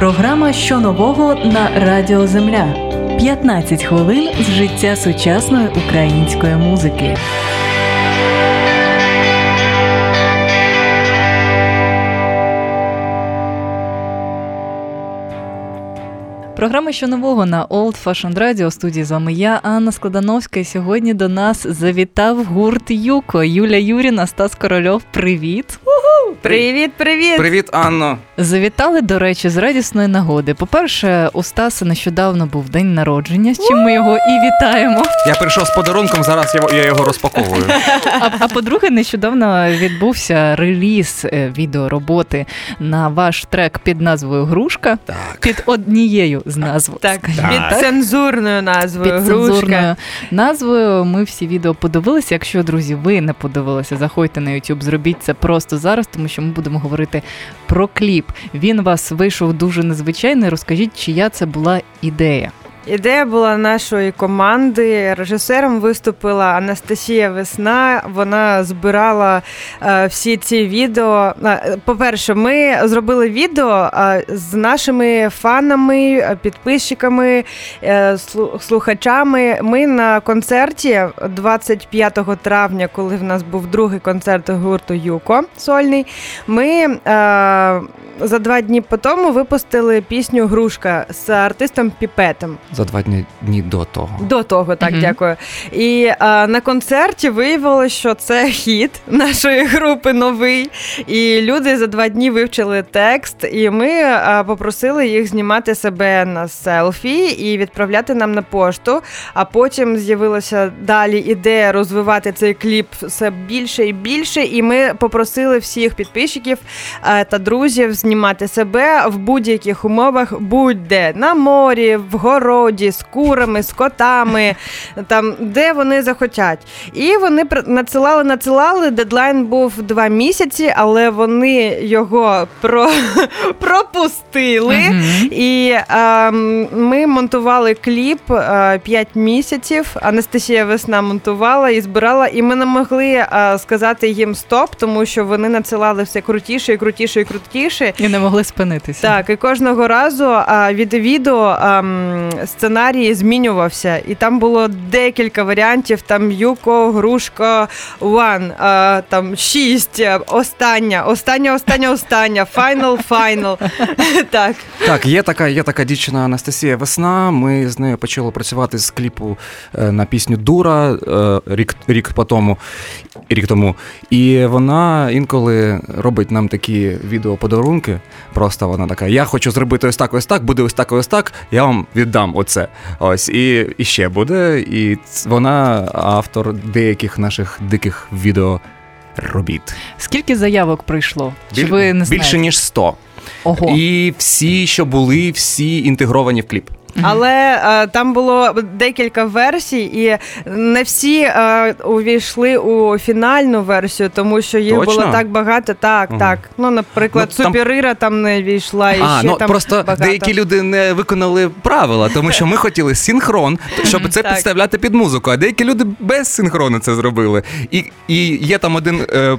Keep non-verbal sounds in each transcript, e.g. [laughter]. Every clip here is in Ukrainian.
Програма що нового на Радіо Земля. 15 хвилин з життя сучасної української музики. Програма що нового на Old Fashioned Radio. студії з вами я, Анна Складановська. І сьогодні до нас завітав гурт Юко. Юля Юріна, Стас Корольов. Привіт! Привіт, привіт! Привіт, Анно! Завітали, до речі, з радісної нагоди. По-перше, у Стаса нещодавно був день народження, з чим ми його і вітаємо. Я прийшов з подарунком, зараз я його розпаковую. А, а по-друге, нещодавно відбувся реліз е, відеороботи на ваш трек під назвою Грушка так. під однією з назвою. Так, під цензурною назвою. Під цензурною назвою. Ми всі відео подивилися. Якщо, друзі, ви не подивилися, заходьте на YouTube, зробіть це просто зараз, тому що ми будемо говорити про кліп. Він вас вийшов дуже незвичайний. Розкажіть, чия це була ідея? Ідея була нашої команди. Режисером виступила Анастасія Весна. Вона збирала е, всі ці відео. Е, по-перше, ми зробили відео е, з нашими фанами, підписчиками, е, слухачами. Ми на концерті 25 травня, коли в нас був другий концерт гурту Юко Сольний. Ми е, за два дні по тому випустили пісню Грушка з артистом Піпетом за два дні дні до того. До того, так, mm-hmm. дякую. І а, на концерті виявилося, що це хіт нашої групи новий. І люди за два дні вивчили текст, і ми а, попросили їх знімати себе на селфі і відправляти нам на пошту. А потім з'явилася далі ідея розвивати цей кліп все більше і більше. І ми попросили всіх підписчиків а, та друзів знімати себе в будь-яких умовах, будь-де на морі, в городі з курами, з котами, [laughs] там де вони захотять. І вони надсилали, надсилали. Дедлайн був два місяці, але вони його про... [laughs] пропустили. І а, ми монтували кліп а, 5 місяців. Анастасія Весна монтувала і збирала, і ми не могли а, сказати їм стоп, тому що вони надсилали все крутіше і крутіше і крутіше. І не могли спинитися. Так, і кожного разу а, від відео а, сценарій змінювався, і там було декілька варіантів: там Юко, Грушко, One, а, там шість, остання, остання, остання, остання, файнал, файнал. [laughs] Так, Так, є така, є така дівчина Анастасія Весна. Ми з нею почали працювати з кліпу е, на пісню Дура е, рік рік по тому, рік тому. І вона інколи робить нам такі відеоподарунки. Просто вона така: Я хочу зробити ось так, ось так, буде ось так, ось так. Я вам віддам оце. Ось і і ще буде. І вона автор деяких наших диких відео робіт. Скільки заявок прийшло? Біль... Чи ви не знаєте? Більше ніж 100. Ого. І всі, що були, всі інтегровані в кліп. Але е, там було декілька версій, і не всі е, увійшли у фінальну версію, тому що їх Точно? було так багато. Так, угу. так. Ну, наприклад, ну, там... Суперіра там не війшла. І а, ще ну там просто багато. деякі люди не виконали правила, тому що ми хотіли синхрон, щоб це підставляти під музику. А деякі люди без синхрону це зробили. І і є там один е,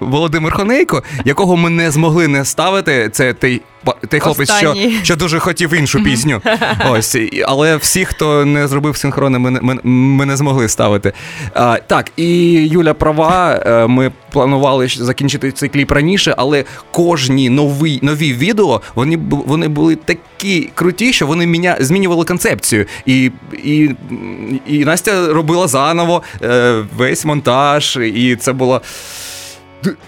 Володимир Хонейко, якого ми не змогли не ставити. Це той той хлопець, що що дуже хотів іншу пісню. [laughs] Ось, Але всі, хто не зробив синхрони, ми, ми, ми не змогли ставити. А, Так, і Юля права. Е, ми планували закінчити цей кліп раніше, але кожні нові нові відео вони вони були такі круті, що вони міня, змінювали концепцію. І і, і Настя робила заново е, весь монтаж, і це було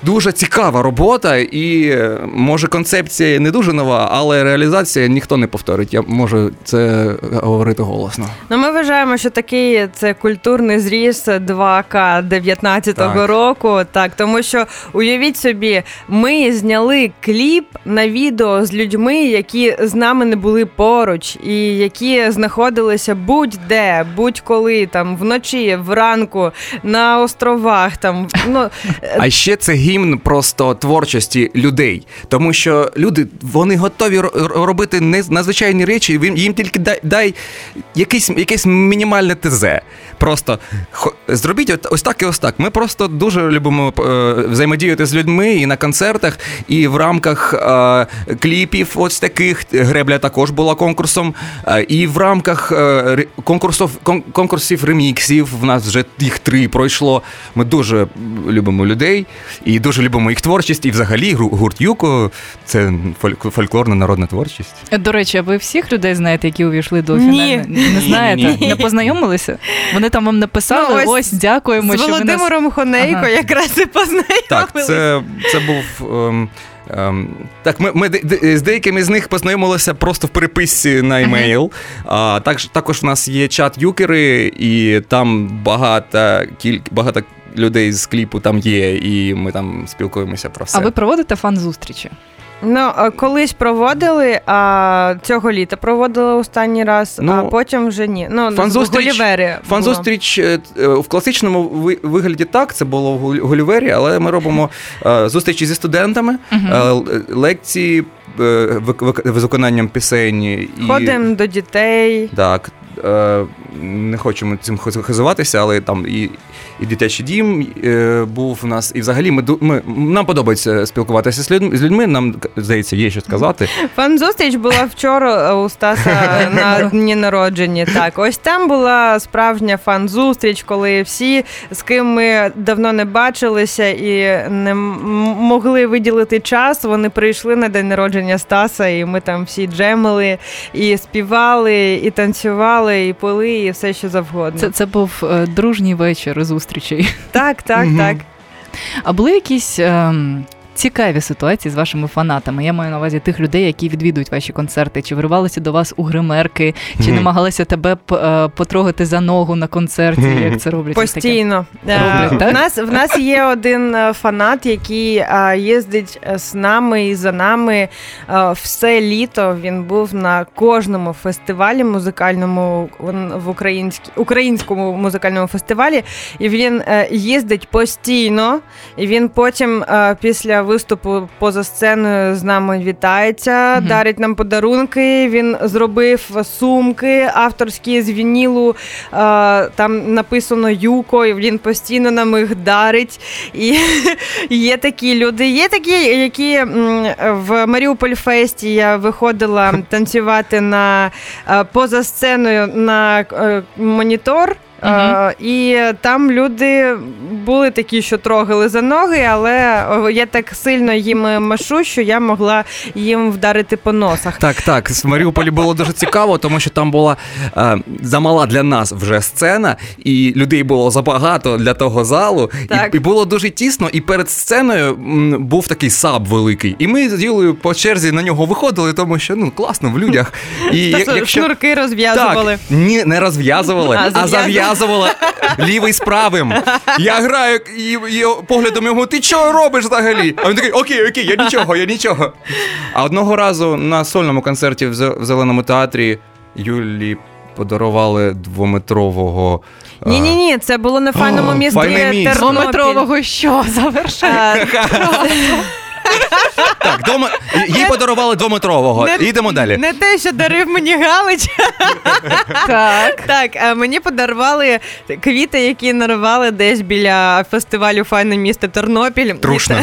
дуже цікава робота, і е, може концепція не дуже нова, але реалізація ніхто не повторить. Я можу це говорити голосно. Ну ми вважаємо, що такий це культурний зріз 2К 19 го року. Так, тому що уявіть собі, ми зняли кліп на відео з людьми, які з нами не були поруч, і які знаходилися будь-де, будь-коли там вночі, вранку, на островах. Там ну а ще це гімн просто творчості людей, тому що люди вони готові робити надзвичайні речі. їм тільки дай дай якесь якесь мінімальне ТЗ. Просто зробіть ось так і ось так. Ми просто дуже любимо е, взаємодіяти з людьми і на концертах, і в рамках е, кліпів, ось таких гребля також була конкурсом. Е, і в рамках е, конкурсів конкурсів реміксів. В нас вже їх три пройшло. Ми дуже любимо людей і дуже любимо їх творчість. І взагалі гурт Юко це фольклорна народна творчість. До речі, а ви всіх людей знаєте, які увійшли до фінальної? Не знаєте? Ні, ні. Не познайомилися? Вони там вам написали. Ну, ось, ось дякуємо. З що Володимиром ви нас... Хонейко ага. якраз і познайомилися. Так, це це був. Ем, ем, так, ми ми з деякими з них познайомилися просто в переписці на емейл. А також також в нас є чат юкери, і там багато кіль, багато людей з кліпу там є, і ми там спілкуємося про все. А ви проводите фан-зустрічі? Ну, колись проводили, а цього літа проводили останній раз, ну, а потім вже ні. Ну, фан-зустріч, фан-зустріч е, е, в класичному вигляді так, це було в Гулівері, але ми робимо е, зустрічі зі студентами, лекції з виконанням пісень. І... Ходимо до дітей. Так. Не хочемо цим хизуватися, але там і і дитячий дім е, був у нас. І взагалі ми ми нам подобається спілкуватися з людьми. З людьми нам здається, є що сказати. Фан зустріч була вчора у Стаса [laughs] на дні народження. Так, ось там була справжня фан-зустріч, коли всі, з ким ми давно не бачилися і не могли виділити час. Вони прийшли на день народження Стаса, і ми там всі джемили, і співали, і танцювали, і пили, і все що завгодно. Це це був е, дружній вечір зустрічей. Так, так, так. А були якісь ем, цікаві ситуації з вашими фанатами? Я маю на увазі тих людей, які відвідують ваші концерти. Чи виривалися до вас у гримерки, чи намагалися тебе е, потрогати за ногу на концерті? Як це роблять? Постійно. Е, роблять, так? В нас в нас є один е, фанат, який їздить з нами і за нами все літо. Він був на кожному фестивалі музикальному в українській українському музикальному фестивалі, і він їздить постійно. І він потім після виступу поза сценою з нами вітається, mm-hmm. дарить нам подарунки. Він зробив сумки авторські з вінілу. Там написано Юко, і він постійно нам їх дарить. І [laughs] є такі люди. Є такі, які в Маріуполь Фесті я виходила [laughs] танцювати на поза сценою на е, Uh-huh. І там люди були такі, що трогали за ноги, але я так сильно їм машу, що я могла їм вдарити по носах. Так, так. В Маріуполі було дуже цікаво, тому що там була е, замала для нас вже сцена, і людей було забагато для того залу. І, і було дуже тісно. І перед сценою був такий саб великий. І ми з Юлею по черзі на нього виходили, тому що ну класно в людях. [laughs] І як, Шнурки розв'язували. Так, Ні, не розв'язували, а, а зав'язували нав'язувала лівий з правим. Я граю і, і поглядом його, ти що робиш взагалі? А він такий, окей, окей, я нічого, я нічого. А одного разу на сольному концерті в Зеленому театрі Юлі подарували двометрового. Ні, ні, ні, це було на файному [gasps] місті. Двометрового що завершає? [laughs] Так, дома... їй подарували двометрового. Не, Йдемо далі. Не те, що дарив мені Галич. Так, Так, мені подарували квіти, які нарвали десь біля фестивалю Файне місто Тернопіль. Трушно.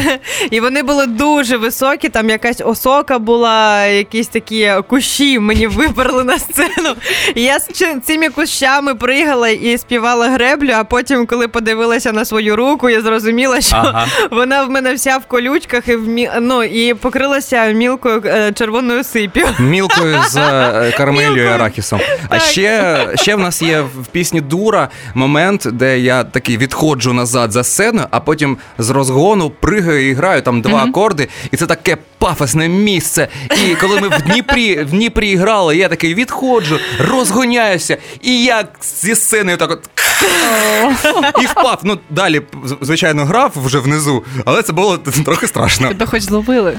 І вони були дуже високі, там якась осока була, якісь такі кущі мені виперли на сцену. І я з цими кущами пригала і співала греблю, а потім, коли подивилася на свою руку, я зрозуміла, що ага. вона в мене вся в колючках і в ну, і покрилася мілкою е, червоною сип'ю. Мілкою з е, карамелью і арахісом. А ще ще в нас є в пісні Дура момент, де я такий відходжу назад за сцену, а потім з розгону пригаю і граю там два акорди, і це таке пафосне місце. І коли ми в Дніпрі в Дніпрі грали, я такий відходжу, розгоняюся, і я зі сцени так от. І впав. Ну, далі, звичайно, грав вже внизу, але це було трохи страшно. Тебе хоч зловили.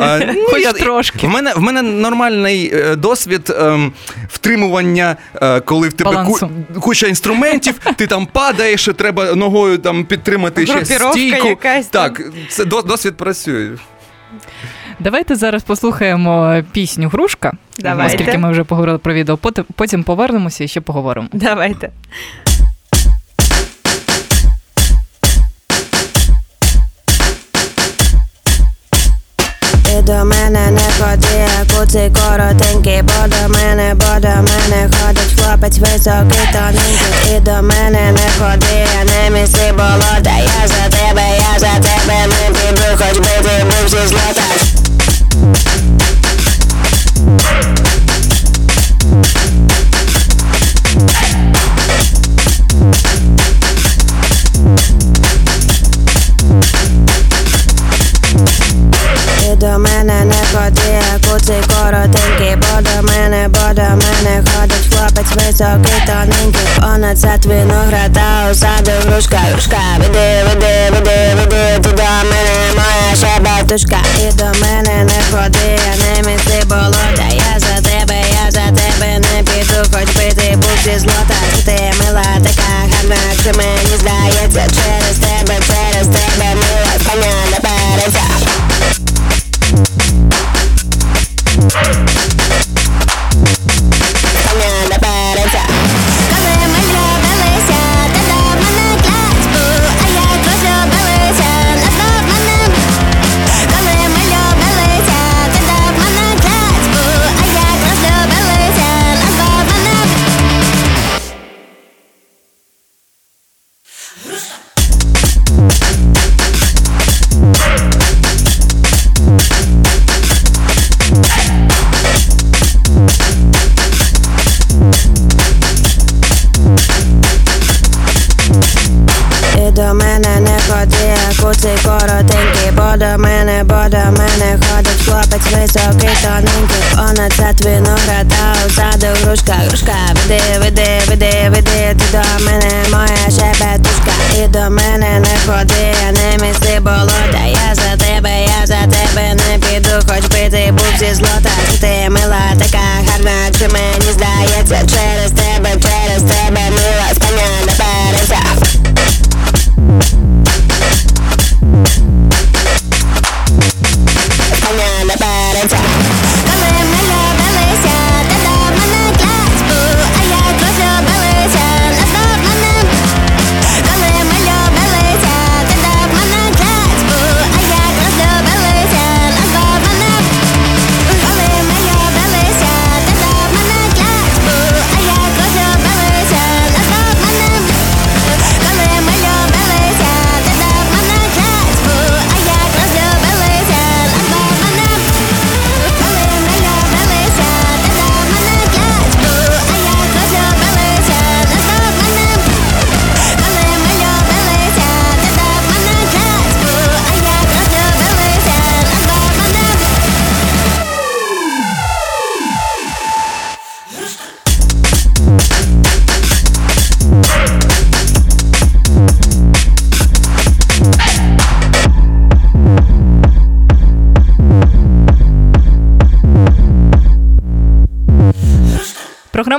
А, [laughs] ну, Хоч я, трошки. В мене в мене нормальний е, досвід е, втримування, е, коли в тебе ку, куча інструментів, [laughs] ти там падаєш, треба ногою там підтримати ще стійку. Якась так, це досвід працює. Давайте зараз послухаємо пісню Грушка. Давайте. Оскільки ми вже поговорили про відео. Потім повернемося і ще поговоримо. Давайте. І до мене не ходи, куций коротенький, бо до мене, бо до мене ходить хлопець високий, тоненький. І до мене не ходи, я не місці болота Я за тебе, я за тебе не піду, хоч би ти був зі злота ходи, куций коротенький, до мене, бо до мене. Ходить хлопець високий, тоненький. Понад сад виноград, а у саду грушка, грушка Веди, веди, веди, веди, ти до мене, моя шебетушка І до мене не ходи, не місти болота. Я за тебе, я за тебе не піду, хоч би ти був зі злота. Ти мила така гарна, що мені здається Через тебе, через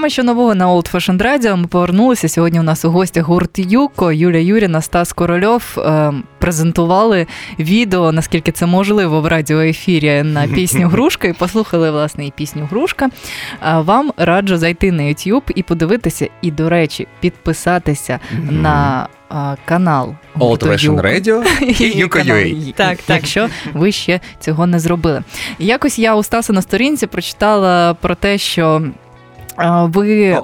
Що нового на Old Fashioned Radio. Ми повернулися. Сьогодні у нас у гостях гурт Юко, Юля Юріна, Стас Корольов е, презентували відео, наскільки це можливо в радіоефірі на [laughs] пісню Грушка. І послухали власне і пісню Грушка. А вам раджу зайти на YouTube і подивитися. І, до речі, підписатися Мгм. на канал Old Fashion Radio [laughs] і Юко канал UA. «Ї». Так, так. Якщо ви ще цього не зробили. Якось я у Стаса на сторінці прочитала про те, що. А, Ви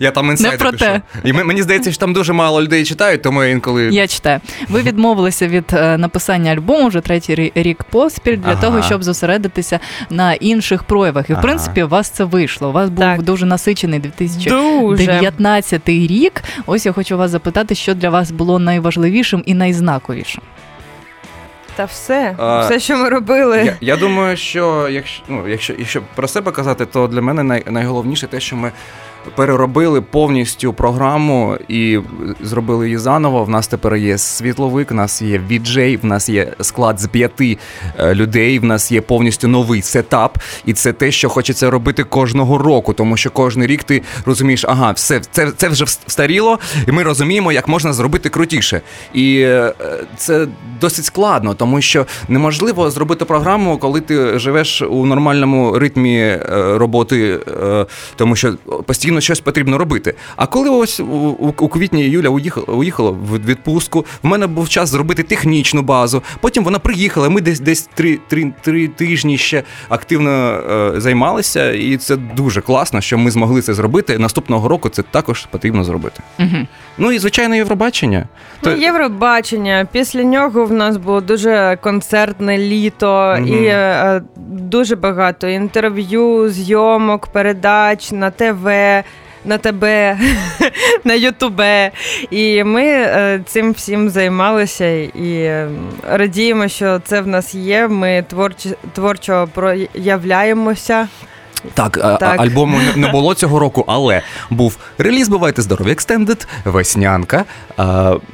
Я там [laughs] інсайди про пишу. те. І мені здається, що там дуже мало людей читають, тому я інколи. я читаю. Ви відмовилися від е, написання альбому вже третій рік поспіль для Ага. того, щоб зосередитися на інших проявах. І в Ага. принципі, у вас це вийшло. У вас був Так. дуже насичений 2019 Дуже. рік. Ось я хочу вас запитати, що для вас було найважливішим і найзнаковішим. Та все, А, все, що ми робили. Я, я думаю, що якщо, ну, якщо, якщо про себе казати, то для мене най, найголовніше те, що ми переробили повністю програму і зробили її заново. В нас тепер є світловик, в нас є віджей, в нас є склад з п'яти е, людей. В нас є повністю новий сетап, і це те, що хочеться робити кожного року, тому що кожен рік ти розумієш, ага, все це, це вже встаріло, і ми розуміємо, як можна зробити крутіше. І е, це досить складно, тому що неможливо зробити програму, коли ти живеш у нормальному ритмі е, роботи, тому що постійно постійно щось потрібно робити. А коли ось у, квітні Юля уїхала, уїхала в відпустку, в мене був час зробити технічну базу. Потім вона приїхала. Ми десь десь три, три, три тижні ще активно е, займалися, і це дуже класно, що ми змогли це зробити. Наступного року це також потрібно зробити. Угу. Ну і звичайно, Євробачення. Ну, Євробачення. Після нього в нас було дуже концертне літо Мгм. і е, дуже багато інтерв'ю, зйомок, передач на ТВ. На тебе, [laughs] на Ютубе. І ми е, цим всім займалися і е, радіємо, що це в нас є. Ми творчо, творчо проявляємося. Так, Так. альбому не- було цього року, але був реліз Бувайте здорові Extended, Веснянка,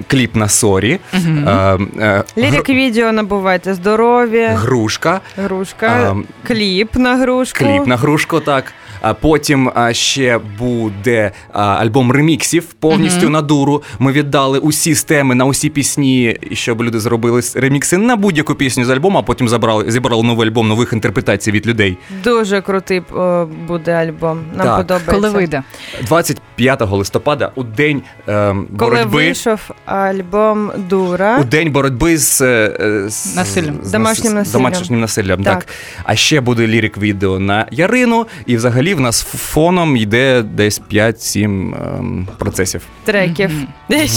кліп на Sorry, е, Лірик відео на Бувайте здорові, грушка, грушка, кліп на грушку. кліп на грушку, так. А потім а, ще буде альбом реміксів повністю Мгм. на дуру. Ми віддали усі стеми на усі пісні, щоб люди зробили ремікси на будь-яку пісню з альбому, а потім забрали, зібрали новий альбом нових інтерпретацій від людей. Дуже крутий о, буде альбом. Нам Так. подобається. Коли вийде? 25 листопада, у день ем, Коли боротьби. вийшов альбом Дура. У день боротьби з, е, е, з Насиллям. з Домашнім насиллям. домашнім насиллям. Так. Так. А ще буде лірик відео на Ярину, і взагалі в нас фоном йде десь 5-7 ем, процесів. треків.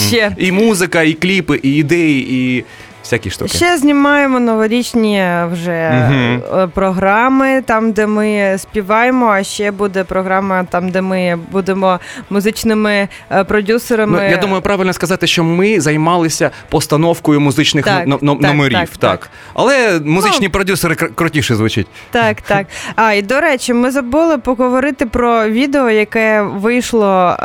Ще? І музика, і кліпи, і ідеї, і всякі штуки. Ще знімаємо новорічні вже е, програми, там, де ми співаємо, а ще буде програма, там, де ми будемо музичними е, продюсерами. Ну, я думаю, правильно сказати, що ми займалися постановкою музичних Так, но- но- так, номерів. так, так. Але музичні продюсери кр- крутіше звучать. Так, так. А, і до речі, ми забули поговорити про відео, яке вийшло е,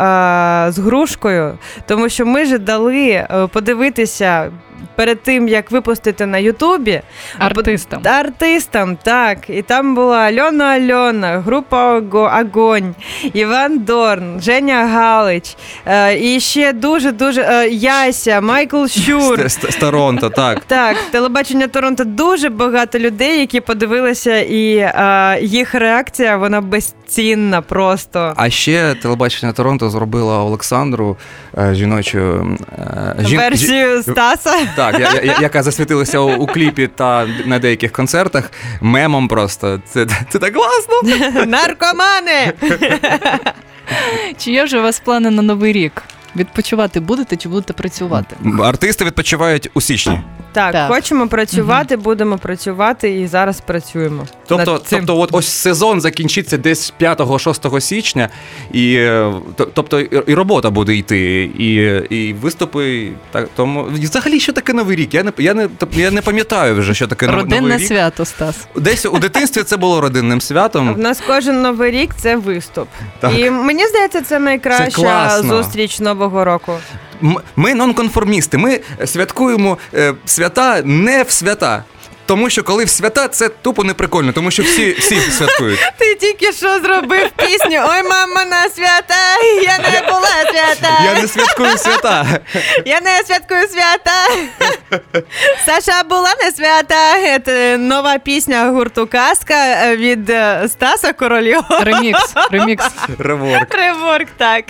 з грушкою, тому що ми ж дали подивитися. Перед тим як випустити на Ютубі Артистам. Та Артистам, так. І там була Альона Альона, група Огонь, Іван Дорн, Женя Галич, е, і ще дуже дуже е, Яся, Майкл Щур. З, Торонто, так. [laughs] Так, телебачення Торонто дуже багато людей, які подивилися, і е, їх реакція вона безцінна просто. А ще телебачення Торонто зробила Олександру жіночу жін- Версію Стаса. Так, я, я, яка засвітилася у, у кліпі та на деяких концертах. Мемом просто. Це, це так класно. Наркомани! Чи є вже у вас плани на новий рік? Відпочивати будете чи будете працювати? Артисти відпочивають у січні. Так, Так. хочемо працювати, будемо працювати і зараз працюємо. Тобто, над цим. тобто от ось сезон закінчиться десь 5-6 січня, і е, тобто і і робота буде йти, і, і виступи. і Так, тому і взагалі, що таке новий рік? Я не я не тобто, я не пам'ятаю вже, що таке Родинне новий рік. свято, Стас. Десь у дитинстві це було родинним В святом. нас кожен новий рік це виступ. Так. І мені здається, це найкраща Це класно. зустріч нового року. Ми нонконформісти. Ми святкуємо е, свята не в свята. Тому що коли в свята, це тупо неприкольно, тому що всі, всі святкують. [laughs] Ти тільки що зробив пісню Ой, мама на свята, я не була свята. Я не святкую свята. [laughs] Я не святкую свята. [laughs] Саша була не свята. Це нова пісня гурту Казка від е, Стаса Корольова. Ремікс. Ремікс. Rework. Rework, так.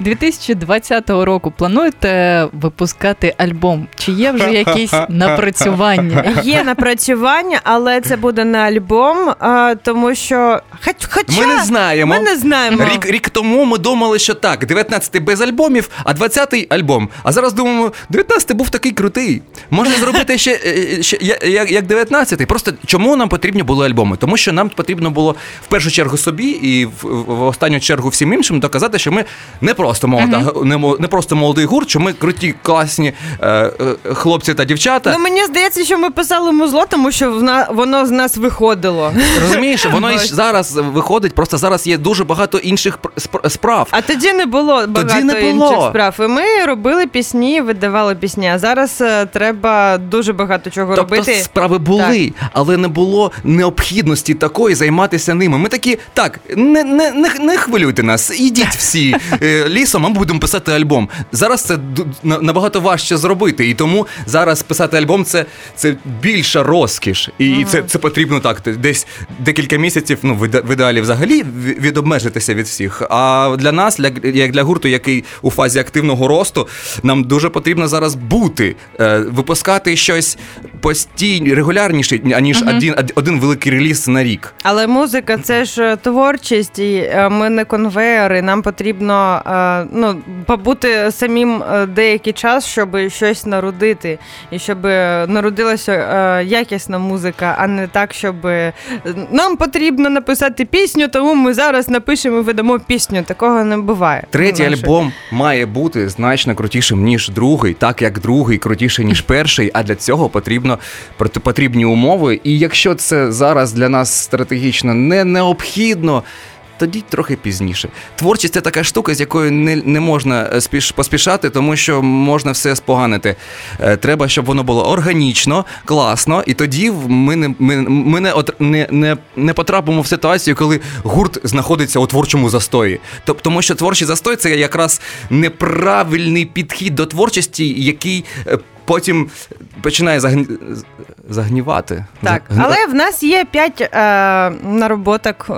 2020 року плануєте випускати альбом? Чи є вже якісь [laughs] напрацювання? Є напрацювання, але це буде не альбом, а, тому що. Хоч, хоча Ми не знаємо. Ми не знаємо. Рік, рік тому ми думали, що так, 19-й без альбомів, а 20-й альбом. А зараз думаємо, 19-й був такий крутий. Можна зробити ще, е, ще як, як 19-й. Просто чому нам потрібні були альбоми? Тому що нам потрібно було в першу чергу собі і в, в останню чергу всім іншим доказати, що ми не просто молода, не, мо- не просто молодий гурт, що ми круті, класні е, е, хлопці та дівчата. Ну мені здається, що ми писали музло, тому що вна- воно з нас виходило. Розумієш, воно і зараз виходить, просто зараз є дуже багато інших справ. А тоді не було багато не було. інших справ. І ми робили пісні, видавали пісні. А зараз е, треба дуже багато чого Тобто робити. справи були, але не було необхідності такої займатися ними. Ми такі, так, не, не, не, не хвилюйте нас, ідіть всі, е, а ми будемо писати альбом. Зараз це набагато важче зробити, і тому зараз писати альбом це, це більша розкіш. І це, це потрібно так, десь декілька місяців, ну, в ідеалі взагалі відобмежитися від всіх. А для нас, для, як для гурту, який у фазі активного росту, нам дуже потрібно зараз бути, е, випускати щось постійно, регулярніше, аніж один, один великий реліз на рік. Але музика це ж творчість, і е, ми не конвейери. Нам потрібно е, ну, побути самим е, деякий час, щоб щось народити, і щоб народилася е, якісна музика, а не так, щоб нам потрібно написати пісню, тому ми зараз напишемо і видамо пісню. Такого не буває. Третій наше- альбом має бути значно крутішим, ніж другий, так як другий крутіший, ніж перший. А для цього потрібно потрібні умови. І якщо це зараз для нас стратегічно не необхідно. Тоді трохи пізніше. Творчість це така штука, з якою не, не можна е, спіш, поспішати, тому що можна все споганити. Е, треба, щоб воно було органічно, класно, і тоді ми не, ми, ми не, от, не, не, не потрапимо в ситуацію, коли гурт знаходиться у творчому застої. Тоб- Тому що творчий застой це якраз неправильний підхід до творчості, який е, потім починає загні... загнівати. Так, Загни- але в нас є п'ять е, нароботок е,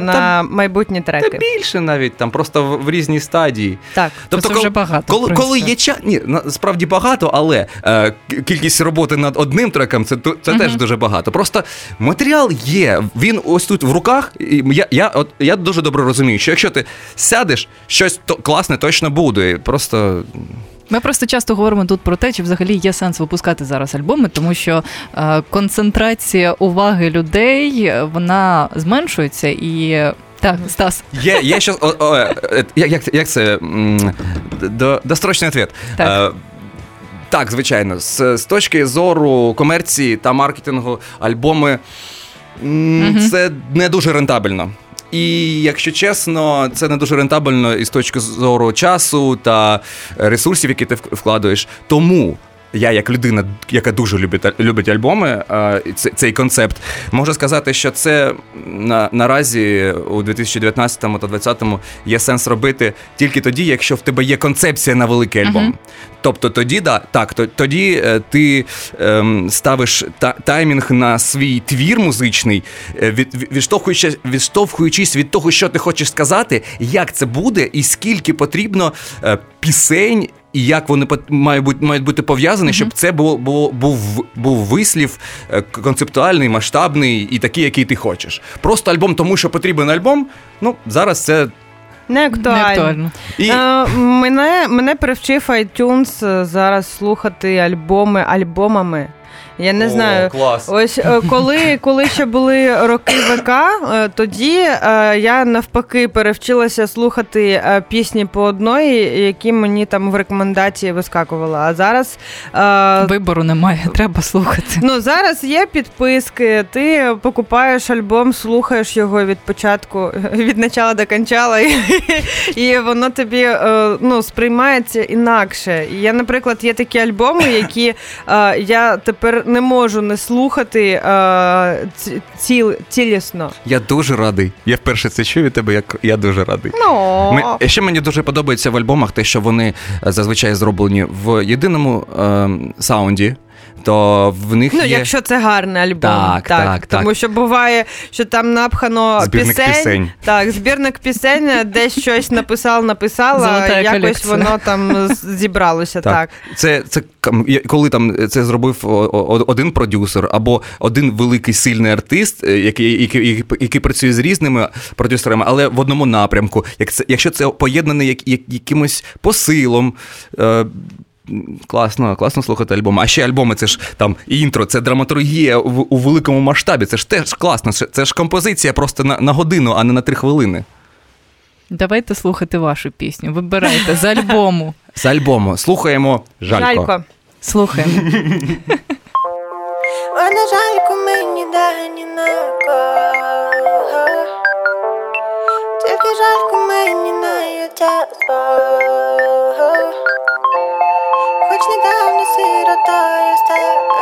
на та- майбутні Та треки. більше навіть там, просто в, в різній стадії. Так. Це вже багато, Коли, коли є час, ні, насправді багато, але е, кількість роботи над одним треком це, це теж дуже багато. Просто матеріал є, він ось тут в руках. І я, я, от, я дуже добре розумію, що якщо ти сядеш, щось то, класне точно буде. Просто Ми просто часто говоримо тут про те, чи взагалі є сенс випускати зараз альбоми, тому що е, концентрація уваги людей е, вона зменшується і. Так, Стас, є, є щось. О, о, е, як, як, як це? До- Дострочний ответ. Так. Е, Так, звичайно, з, з точки зору комерції та маркетингу альбоми це не дуже рентабельно. І якщо чесно, це не дуже рентабельно із точки зору часу та ресурсів, які ти вк- вкладаєш. Тому я, як людина, яка дуже любить, любить альбоми, е, це- цей концепт, можу сказати, що це на, наразі у 2019 та 2020 є сенс робити тільки тоді, якщо в тебе є концепція на великий альбом. Мгм. Тобто тоді, да, так, то, тоді е, ти ем, ставиш та, таймінг на свій твір музичний, е, від, від- відштовхуючись, відштовхуючись від того, що ти хочеш сказати, як це буде, і скільки потрібно пісень. І як вони мають бути, мають бути пов'язані, щоб це було, було був, був вислів е, концептуальний, масштабний і такий, який ти хочеш. Просто альбом, тому що потрібен альбом. Ну зараз це Не актуально. не актуально. і Е, мене, мене привчив iTunes е, зараз слухати альбоми альбомами. Я не О, знаю. клас. Ось е, коли, коли ще були роки ВК, е, тоді е, я навпаки перевчилася слухати пісні по одної, які мені там в рекомендації вискакували. А зараз Вибору немає, треба слухати. Ну, зараз є підписки, ти покупаєш альбом, слухаєш його від початку, [laughs] від начала до кончала, і, і воно тобі ну, сприймається інакше. Я, наприклад, є такі альбоми, які я тепер не можу не слухати е, ці- ціл, цілісно. я дуже радий. Я вперше це чую від тебе, як я дуже радий. No. Ми, ще мені дуже подобається в альбомах те, що вони е, зазвичай зроблені в єдиному е, саунді, то в них Ну, є якщо це гарний альбом, Так, так, тому так. що буває, що там напхано Збірник пісень, пісень. Так, збірник пісень, десь щось написав, написала, Золота якось колекція. воно там зібралося. Так, Це, це коли там це зробив один продюсер або один великий сильний артист, е, який, який, який, який працює з різними продюсерами, але в одному напрямку. Як це, якщо це поєднане як, як, якимось посилом. Е, Класно, класно слухати альбоми. А ще альбоми це ж там інтро, це драматургія в, у великому масштабі. Це ж теж класно. Це, це ж композиція просто на, на годину, а не на три хвилини. Давайте слухати вашу пісню. Вибирайте з альбому. З альбому слухаємо Жалько. Жалько. Слухаємо. Ой, на жальку мені дай ні на кого Тільки жальку мені на Хоч tiro todo este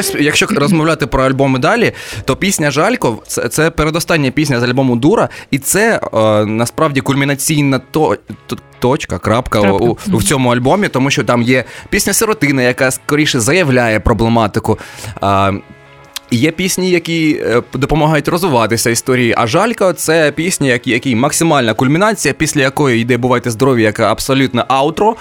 ось, якщо розмовляти про альбоми далі, то пісня Жалько це, це передостання пісня з альбому Дура, і це е, насправді кульмінаційна то, то- точка, крапка, Крапка. У, у, в цьому альбомі, тому що там є пісня Сиротина, яка скоріше заявляє проблематику. А, Є пісні, які е, допомагають розвиватися історії. А жалька це пісні, які, які максимальна кульмінація, після якої йде бувайте здорові, яка абсолютно аутро.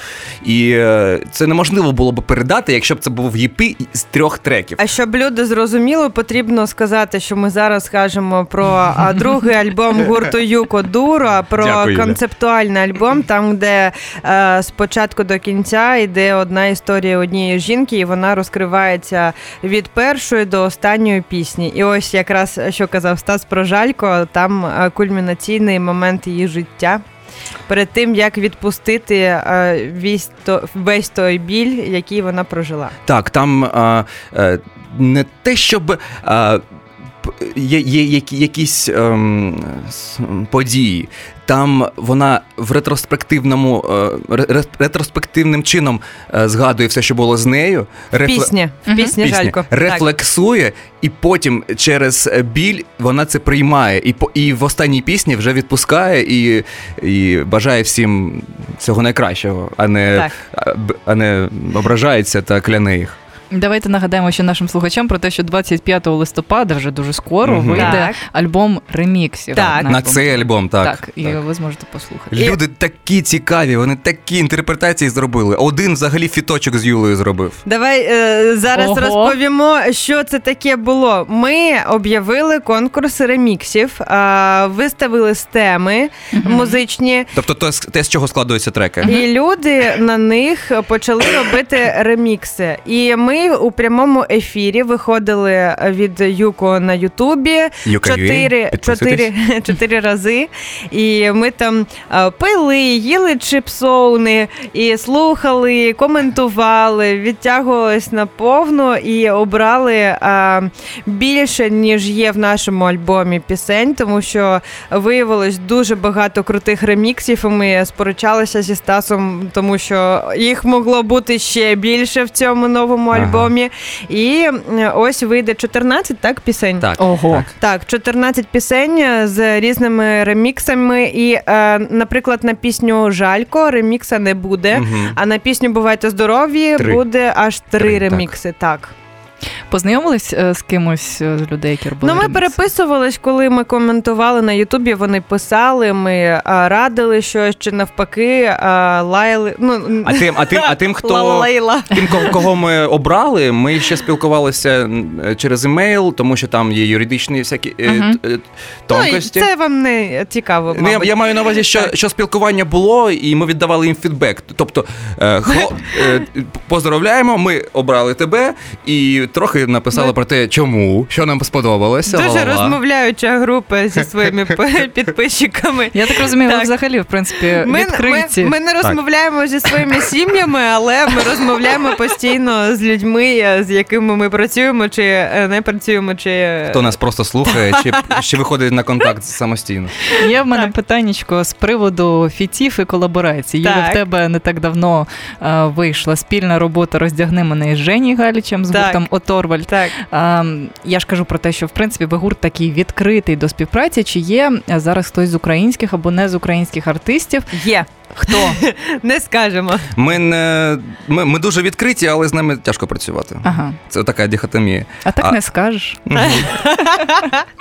І е, це неможливо було б передати, якщо б це був єпи з трьох треків. А щоб люди зрозуміли, потрібно сказати, що ми зараз кажемо про [laughs] другий альбом гурту Юко Дуро, про Дякую, концептуальний альбом, там, де е, з до кінця йде одна історія однієї жінки, і вона розкривається від першої до останньої пісні. І ось якраз що казав Стас про Жалько, там е, кульмінаційний момент її життя. Перед тим як відпустити е, весь, весь той біль, який вона прожила. Так, там а, е, не те, щоб. А, Є, є, які- якісь ем, події. Там вона в ретроспективному е, ре- ре- ретроспективним чином е, згадує все, що було з нею. Рефле- Пісня, в Мгм. пісні пісня, Жалько. рефлексує, і потім через біль вона це приймає. І, по- і в останній пісні вже відпускає і, і бажає всім всього найкращого, а не, Так. а, а не ображається та кляне їх. Давайте нагадаємо ще нашим слухачам про те, що 25 листопада вже дуже скоро Мгм. вийде Так. альбом реміксів. Так. На альбом. цей альбом, так. Так, і ви зможете послухати. І- Люди такі цікаві, вони такі інтерпретації зробили. Один взагалі фіточок з Юлею зробив. Давай е, зараз Ого. розповімо, що це таке було. Ми об'явили конкурс реміксів, е, виставили стеми музичні, Тобто те, з- те, з чого складуються треки. і люди на них почали робити ремікси. І ми у прямому ефірі виходили від Юко на Ютубі чотири, чотири, [laughs] чотири рази. І ми там е, пили, їли чипсоуни, і слухали, коментували, відтягувались на повну і обрали е, більше, ніж є в нашому альбомі пісень, тому що виявилось дуже багато крутих реміксів. І ми сперечалися зі Стасом, тому що їх могло бути ще більше в цьому новому Ага. Альбомі. І ось вийде 14 так пісень. Так. Ого. так. Так, 14 пісень з різними реміксами. І, е, наприклад, на пісню Жалько ремікса не буде. А на пісню Бувайте здорові Три. буде аж три, Три, так. ремікси. Так. Познайомились е, з кимось е, з людей, які робили Ну, ми переписувались, коли ми коментували на Ютубі. Вони писали, ми радили щось чи навпаки, лаяли. Ну, А тим, а тим, а тим, [laughs] хто тим, кого ми обрали, ми ще спілкувалися через емейл, тому що там є юридичні всякі е, Мгм. т- е, Ну, це вам не цікаво. Ну, я, я маю на увазі, що, що спілкування було, і ми віддавали їм фідбек. Тобто, е, хло, е, поздравляємо, ми обрали тебе, і трохи написали Ми- про те, чому, що нам сподобалося. Дуже ла-ла-ла. розмовляюча група зі своїми [laughs] підписчиками. Я так розумію, ви взагалі, в принципі, Ми, відкриті. ми, ми не розмовляємо зі своїми сім'ями, але ми розмовляємо постійно з людьми, з якими ми працюємо, чи е, не працюємо, чи е, Хто нас просто слухає, чи, чи виходить на контакт самостійно. Є в мене Так. питаннячко з приводу фітів і колаборацій. Юля, в тебе не так давно е, вийшла спільна робота Роздягни мене із Женєю Галичем з Так. Гуртом O.Torvald. так. А, я ж кажу про те, що в принципі ви гурт такий відкритий до співпраці. Чи є е, зараз хтось з українських або не з українських артистів? Є, Хто? [laughs] не скажемо. Ми, не, ми, ми дуже відкриті, але з нами тяжко працювати. Ага. Це така дихотомія. А так А- не скажеш. [laughs]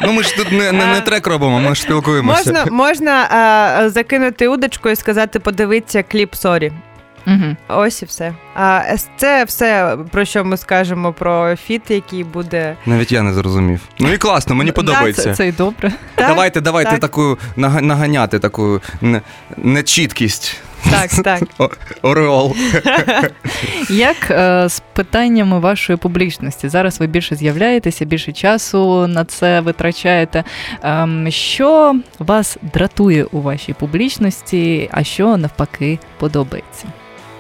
Ну ми ж тут не, не, не трек робимо, ми ж спілкуємося. Можна, можна а, закинути удочку і сказати, подивіться кліп Sorry. Угу. Ось і все. А це все, про що ми скажемо про фіт, який буде. Навіть я не зрозумів. Ну і класно, мені подобається. Це, це й добре. Так, давайте, давайте так. таку нага- наганяти таку нечіткість. Так, так. [laughs] Ореол. [laughs] Як е, з питаннями вашої публічності? Зараз ви більше з'являєтеся, більше часу на це витрачаєте. Ем, що вас дратує у вашій публічності, а що навпаки подобається?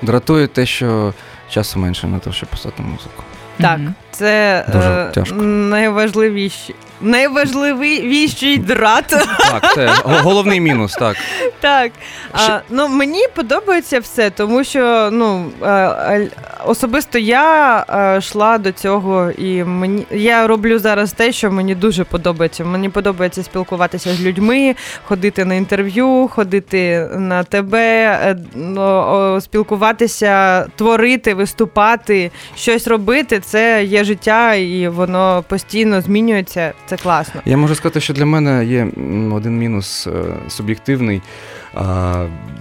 Дратує те, що часу менше на те, щоб писати музику. Так, Мгм. Це Дуже е, тяжко. найважливіші. Найважливіший драт. Так, це головний мінус, так. Так. А, ну, мені подобається все, тому що ну, е, особисто я е, йшла до цього, і мені я роблю зараз те, що мені дуже подобається. Мені подобається спілкуватися з людьми, ходити на інтерв'ю, ходити на тебе, ну, спілкуватися, творити, виступати, щось робити. Це є життя, і воно постійно змінюється. Це класно. Я можу сказати, що для мене є один мінус е, суб'єктивний.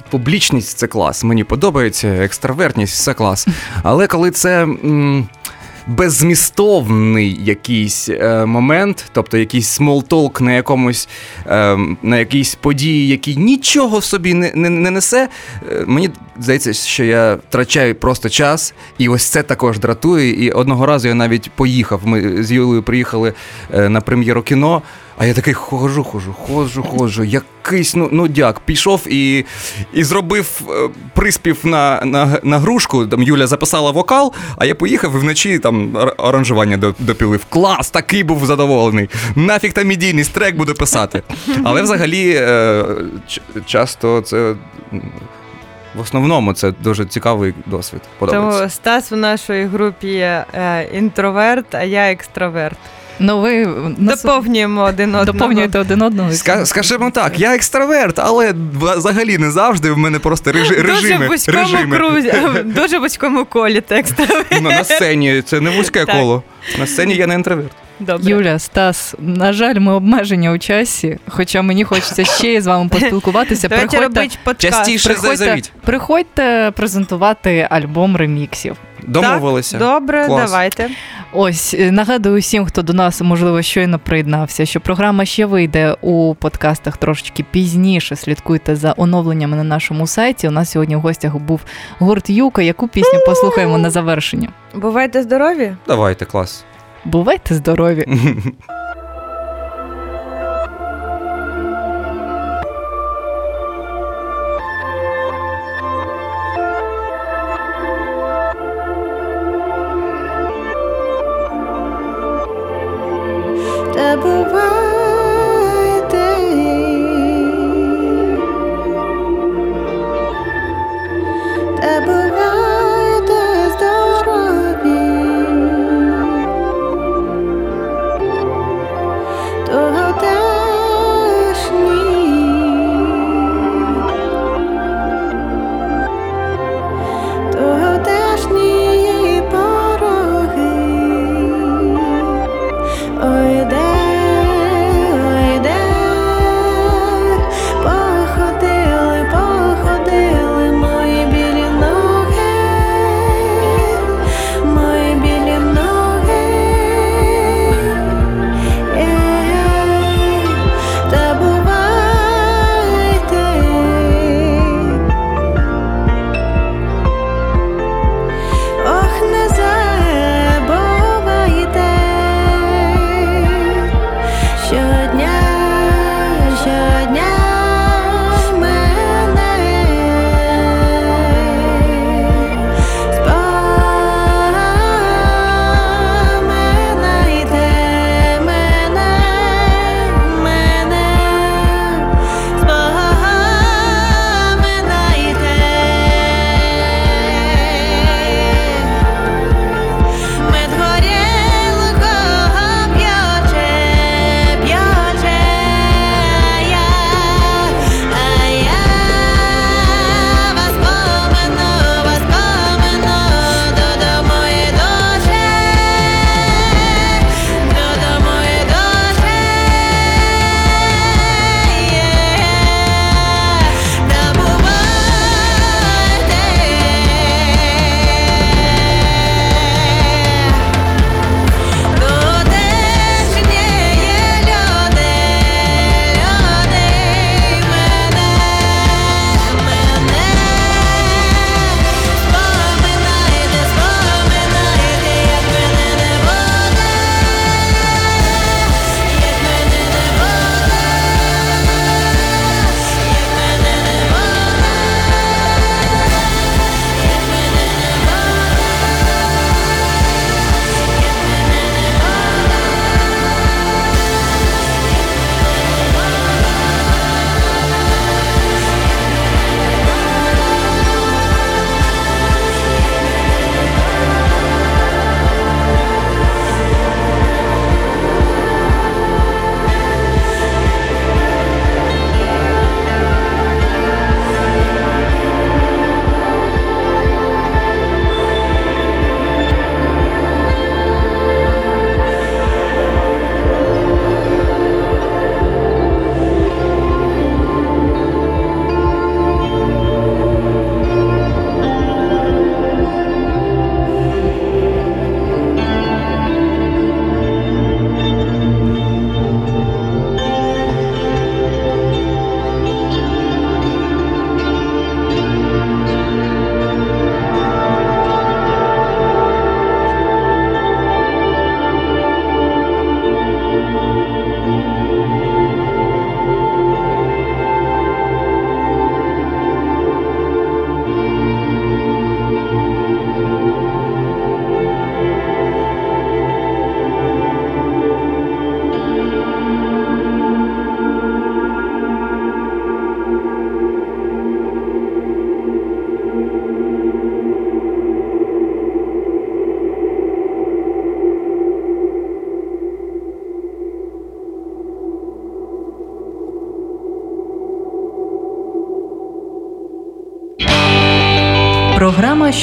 Публічність це клас. Мені подобається, екстравертність це клас. Але коли це. Беззмістовний якийсь е, момент, тобто якийсь small talk на якомусь е, на якійсь події, який нічого собі не, не, не несе. е, мені здається, що я втрачаю просто час, і ось це також дратує. І одного разу я навіть поїхав. Ми з Юлею приїхали е, на прем'єру кіно. А я такий ходжу, ходжу, ходжу, ходжу. Якийсь ну, ну дяк, пішов і, і зробив е, приспів на, на, на грушку. Там Юля записала вокал, а я поїхав і вночі там ар- аранжування допілив. Клас, такий був задоволений. Нафіг там ідійність, трек буду писати. Але взагалі е, часто це. В основному це дуже цікавий досвід. Подобається. Тому Стас в нашій групі е, інтроверт, а я екстраверт. Ну, ви Доповнюємо один одного. доповнюєте один одного. Ска- скажімо так, я екстраверт, але взагалі не завжди. В мене просто режи- Дуже режими. вузькому режими. крузі, [laughs] дуже вузькому колі ти екстраверт. Ну, на сцені це не вузьке Так. коло. На сцені я не інтроверт. Добре. Юля, Стас, на жаль, ми обмежені у часі, хоча мені хочеться ще з вами поспілкуватися. Давайте Приходьте, робити подкаст. Частіше приходьте, приходьте презентувати альбом реміксів. Домовилися. Добре, Клас. давайте. Ось е, нагадую всім, хто до нас можливо щойно приєднався, що програма ще вийде у подкастах трошечки пізніше. Слідкуйте за оновленнями на нашому сайті. У нас сьогодні в гостях був гурт Юка. Яку пісню послухаємо на завершення? Бувайте здорові. Давайте, клас. Бувайте здорові! [laughs]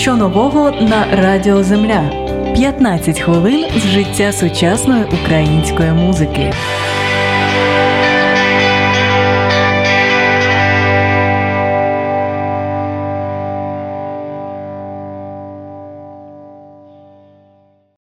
що нового на Радіо Земля. 15 хвилин з життя сучасної української музики.